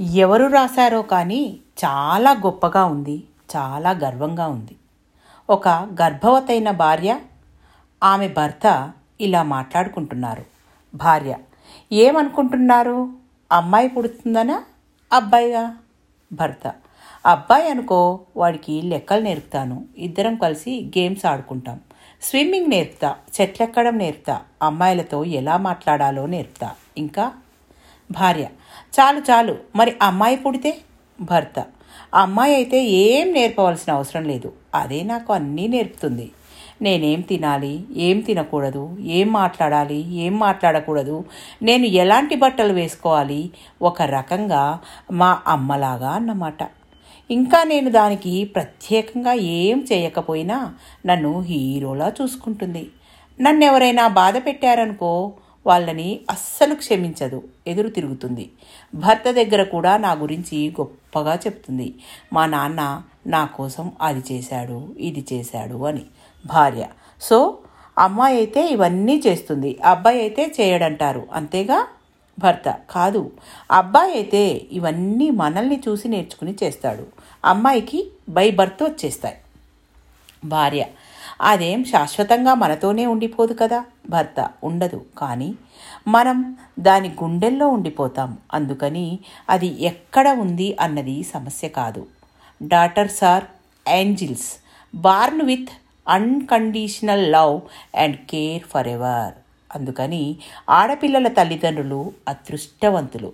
ఎవరు రాశారో కానీ చాలా గొప్పగా ఉంది చాలా గర్వంగా ఉంది. ఒక గర్భవతైన భార్య ఆమె భర్త ఇలా మాట్లాడుకుంటున్నారు. భార్య ఏమనుకుంటున్నారు? అమ్మాయి పుడుతుందనా? అబ్బాయిగా భర్త అబ్బాయి అనుకో వాడికి లెక్కలు నేర్పుతాను. ఇద్దరం కలిసి గేమ్స్ ఆడుకుంటాం. స్విమ్మింగ్ నేర్పుతా చెట్లెక్కడం నేర్పుతా అమ్మాయిలతో ఎలా మాట్లాడాలో నేర్పుతా. ఇంకా భార్య. చాలు చాలు. మరి అమ్మాయి పుడితే? భర్త. అమ్మాయి అయితే ఏం నేర్పవలసిన అవసరం లేదు. అదే నాకు అన్నీ నేర్పుతుంది. నేనేం తినాలి? ఏం తినకూడదు? ఏం మాట్లాడాలి? ఏం మాట్లాడకూడదు? నేను ఎలాంటి బట్టలు వేసుకోవాలి? ఒక రకంగా మా అమ్మలాగా అన్నమాట. ఇంకా నేను దానికి ప్రత్యేకంగా ఏం చేయకపోయినా నన్ను హీరోలా చూసుకుంటుంది. నన్ను ఎవరైనా బాధ పెట్టారనుకో వాళ్ళని అస్సలు క్షమించదు. ఎదురు తిరుగుతుంది. భర్త దగ్గర కూడా నా గురించి గొప్పగా చెప్తుంది. మా నాన్న నా కోసం అది చేశాడు ఇది చేశాడు అని. భార్య. సో అమ్మాయి అయితే ఇవన్నీ చేస్తుంది. అబ్బాయి అయితే చేయడంటారు. అంతేగా? భర్త. కాదు. అబ్బాయి అయితే ఇవన్నీ మనల్ని చూసి నేర్చుకుని చేస్తాడు. అమ్మాయికి బై బర్త్ వచ్చేస్తాయి. భార్య. అదేం శాశ్వతంగా మనతోనే ఉండిపోదు కదా? భర్త ఉండదు. కానీ మనం దాని గుండెల్లో ఉండిపోతాం. అందుకని అది ఎక్కడ ఉంది అన్నది సమస్య కాదు. Daughters are angels born with unconditional love and care forever అందుకని ఆడపిల్లల తల్లిదండ్రులు అదృష్టవంతులు.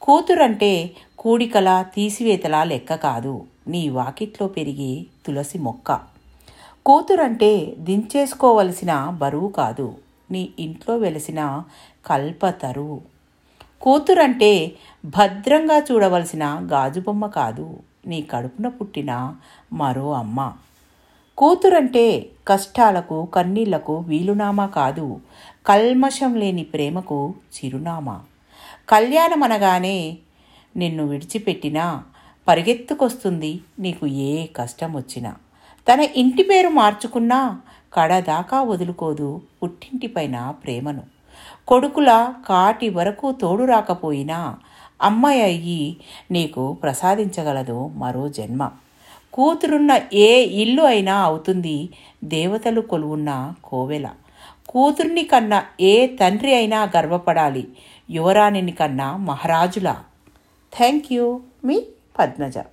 కూతురంటే కూడికల తీసివేతల లెక్క కాదు. నీ వాకిట్లో పెరిగే తులసి మొక్క. కూతురంటే దించేసుకోవలసిన బరువు కాదు. నీ ఇంట్లో వెలిసిన కల్పతరువు కూతురంటే భద్రంగా చూడవలసిన గాజుబొమ్మ కాదు. నీ కడుపున పుట్టిన మరో అమ్మ. కూతురంటే కష్టాలకు కన్నీళ్ళకు వీలునామా కాదు. కల్మషం లేని ప్రేమకు చిరునామా. కళ్యాణం అనగానే నిన్ను విడిచిపెట్టినా పరిగెత్తుకొస్తుంది నీకు ఏ కష్టం వచ్చినా తన ఇంటి పేరు మార్చుకున్నా కడదాకా వదులుకోదు పుట్టింటిపైన ప్రేమను. కొడుకుల కాటి వరకు తోడు రాకపోయినా అమ్మాయి అయ్యి నీకు ప్రసాదించగలదు మరో జన్మ. కూతురున్న ఏ ఇల్లు అయినా అవుతుంది దేవతలు కొలువున్న కోవెల. కూతుర్ని కన్నా ఏ తండ్రి అయినా గర్వపడాలి యువరాణిని కన్నా మహారాజులా. థ్యాంక్ యూ మీ పద్మజ.